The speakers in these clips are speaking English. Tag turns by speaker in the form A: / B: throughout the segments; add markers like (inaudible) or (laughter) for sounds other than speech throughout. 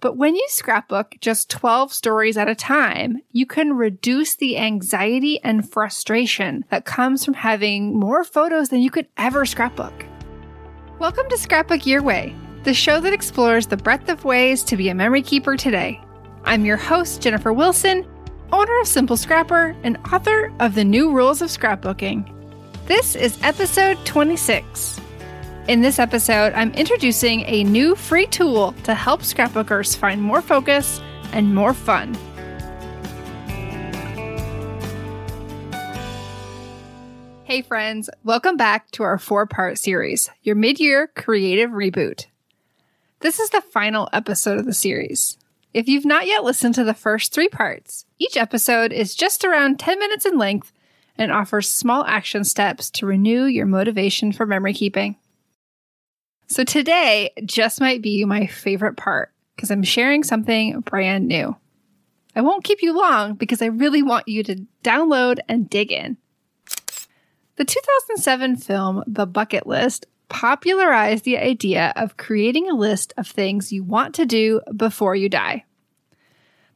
A: But when you scrapbook just 12 stories at a time, you can reduce the anxiety and frustration that comes from having more photos than you could ever scrapbook. Welcome to Scrapbook Your Way, the show that explores the breadth of ways to be a memory keeper today. I'm your host, Jennifer Wilson, owner of Simple Scrapper and author of The New Rules of Scrapbooking. This is episode 26. In this episode, I'm introducing a new free tool to help scrapbookers find more focus and more fun. Hey, friends, welcome back to our four part series, your mid year creative reboot. This is the final episode of the series. If you've not yet listened to the first three parts, each episode is just around 10 minutes in length and offers small action steps to renew your motivation for memory keeping. So today just might be my favorite part because I'm sharing something brand new. I won't keep you long because I really want you to download and dig in. The 2007 film The Bucket List popularized the idea of creating a list of things you want to do before you die.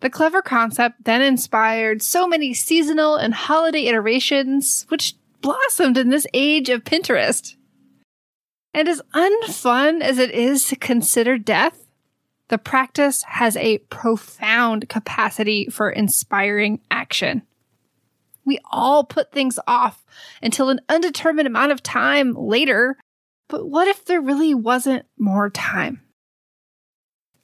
A: The clever concept then inspired so many seasonal and holiday iterations, which blossomed in this age of Pinterest. And as unfun as it is to consider death, the practice has a profound capacity for inspiring action. We all put things off until an undetermined amount of time later, but what if there really wasn't more time?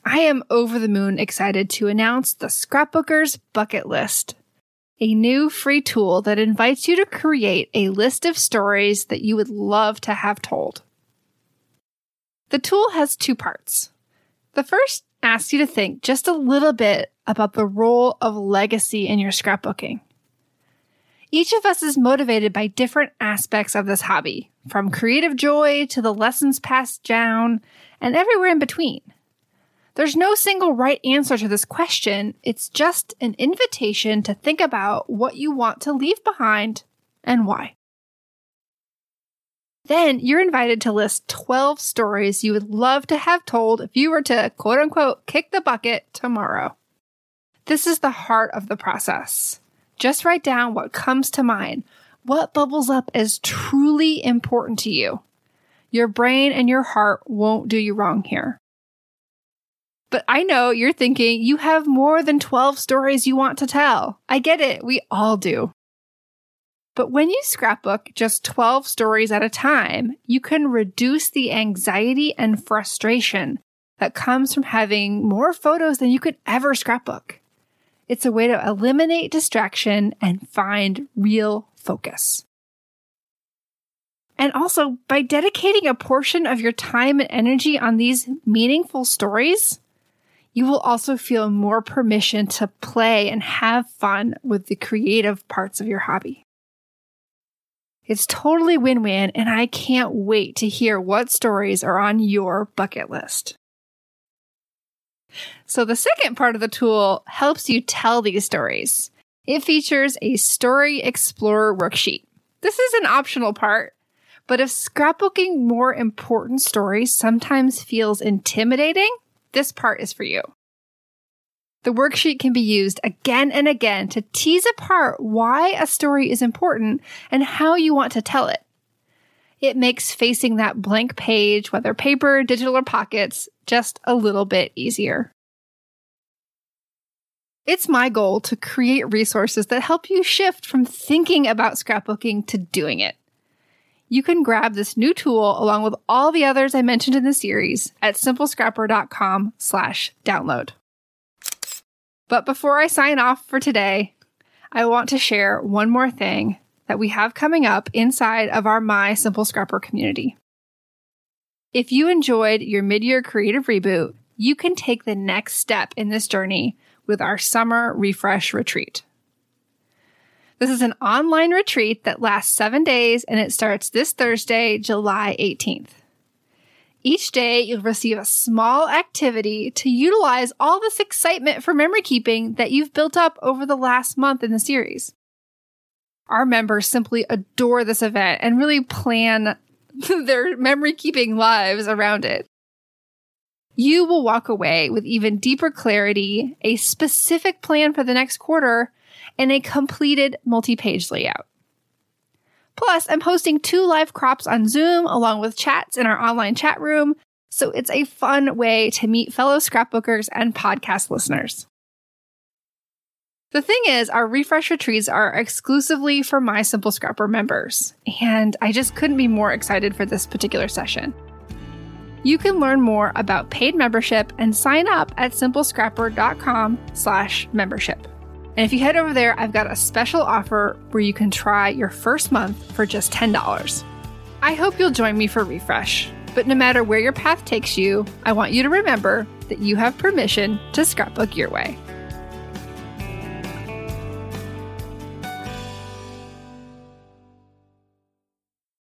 A: I am over the moon excited to announce the Scrapbooker's Bucket List, a new free tool that invites you to create a list of stories that you would love to have told. The tool has two parts. The first asks you to think just a little bit about the role of legacy in your scrapbooking. Each of us is motivated by different aspects of this hobby, from creative joy to the lessons passed down and everywhere in between. There's no single right answer to this question. It's just an invitation to think about what you want to leave behind and why. Then you're invited to list 12 stories you would love to have told if you were to quote unquote kick the bucket tomorrow. This is the heart of the process. Just write down what comes to mind, what bubbles up as truly important to you. Your brain and your heart won't do you wrong here. But I know you're thinking you have more than 12 stories you want to tell. I get it. We all do. But when you scrapbook just 12 stories at a time, you can reduce the anxiety and frustration that comes from having more photos than you could ever scrapbook. It's a way to eliminate distraction and find real focus. And also, by dedicating a portion of your time and energy on these meaningful stories, you will also feel more permission to play and have fun with the creative parts of your hobby. It's totally win win, and I can't wait to hear what stories are on your bucket list. So, the second part of the tool helps you tell these stories. It features a Story Explorer worksheet. This is an optional part, but if scrapbooking more important stories sometimes feels intimidating, this part is for you. The worksheet can be used again and again to tease apart why a story is important and how you want to tell it. It makes facing that blank page, whether paper, digital, or pockets, just a little bit easier. It's my goal to create resources that help you shift from thinking about scrapbooking to doing it. You can grab this new tool along with all the others I mentioned in the series at simplescrapper.com slash download. But before I sign off for today, I want to share one more thing that we have coming up inside of our My Simple Scrapper community. If you enjoyed your mid-year creative reboot, you can take the next step in this journey with our summer refresh retreat. This is an online retreat that lasts seven days and it starts this Thursday, July 18th. Each day, you'll receive a small activity to utilize all this excitement for memory keeping that you've built up over the last month in the series. Our members simply adore this event and really plan (laughs) their memory keeping lives around it you will walk away with even deeper clarity, a specific plan for the next quarter, and a completed multi page layout. Plus, I'm hosting two live crops on Zoom along with chats in our online chat room, so it's a fun way to meet fellow scrapbookers and podcast listeners. The thing is, our refresh retreats are exclusively for My Simple Scrapper members, and I just couldn't be more excited for this particular session. You can learn more about paid membership and sign up at simplescrapper.com slash membership. And if you head over there, I've got a special offer where you can try your first month for just $10. I hope you'll join me for Refresh. But no matter where your path takes you, I want you to remember that you have permission to scrapbook your way.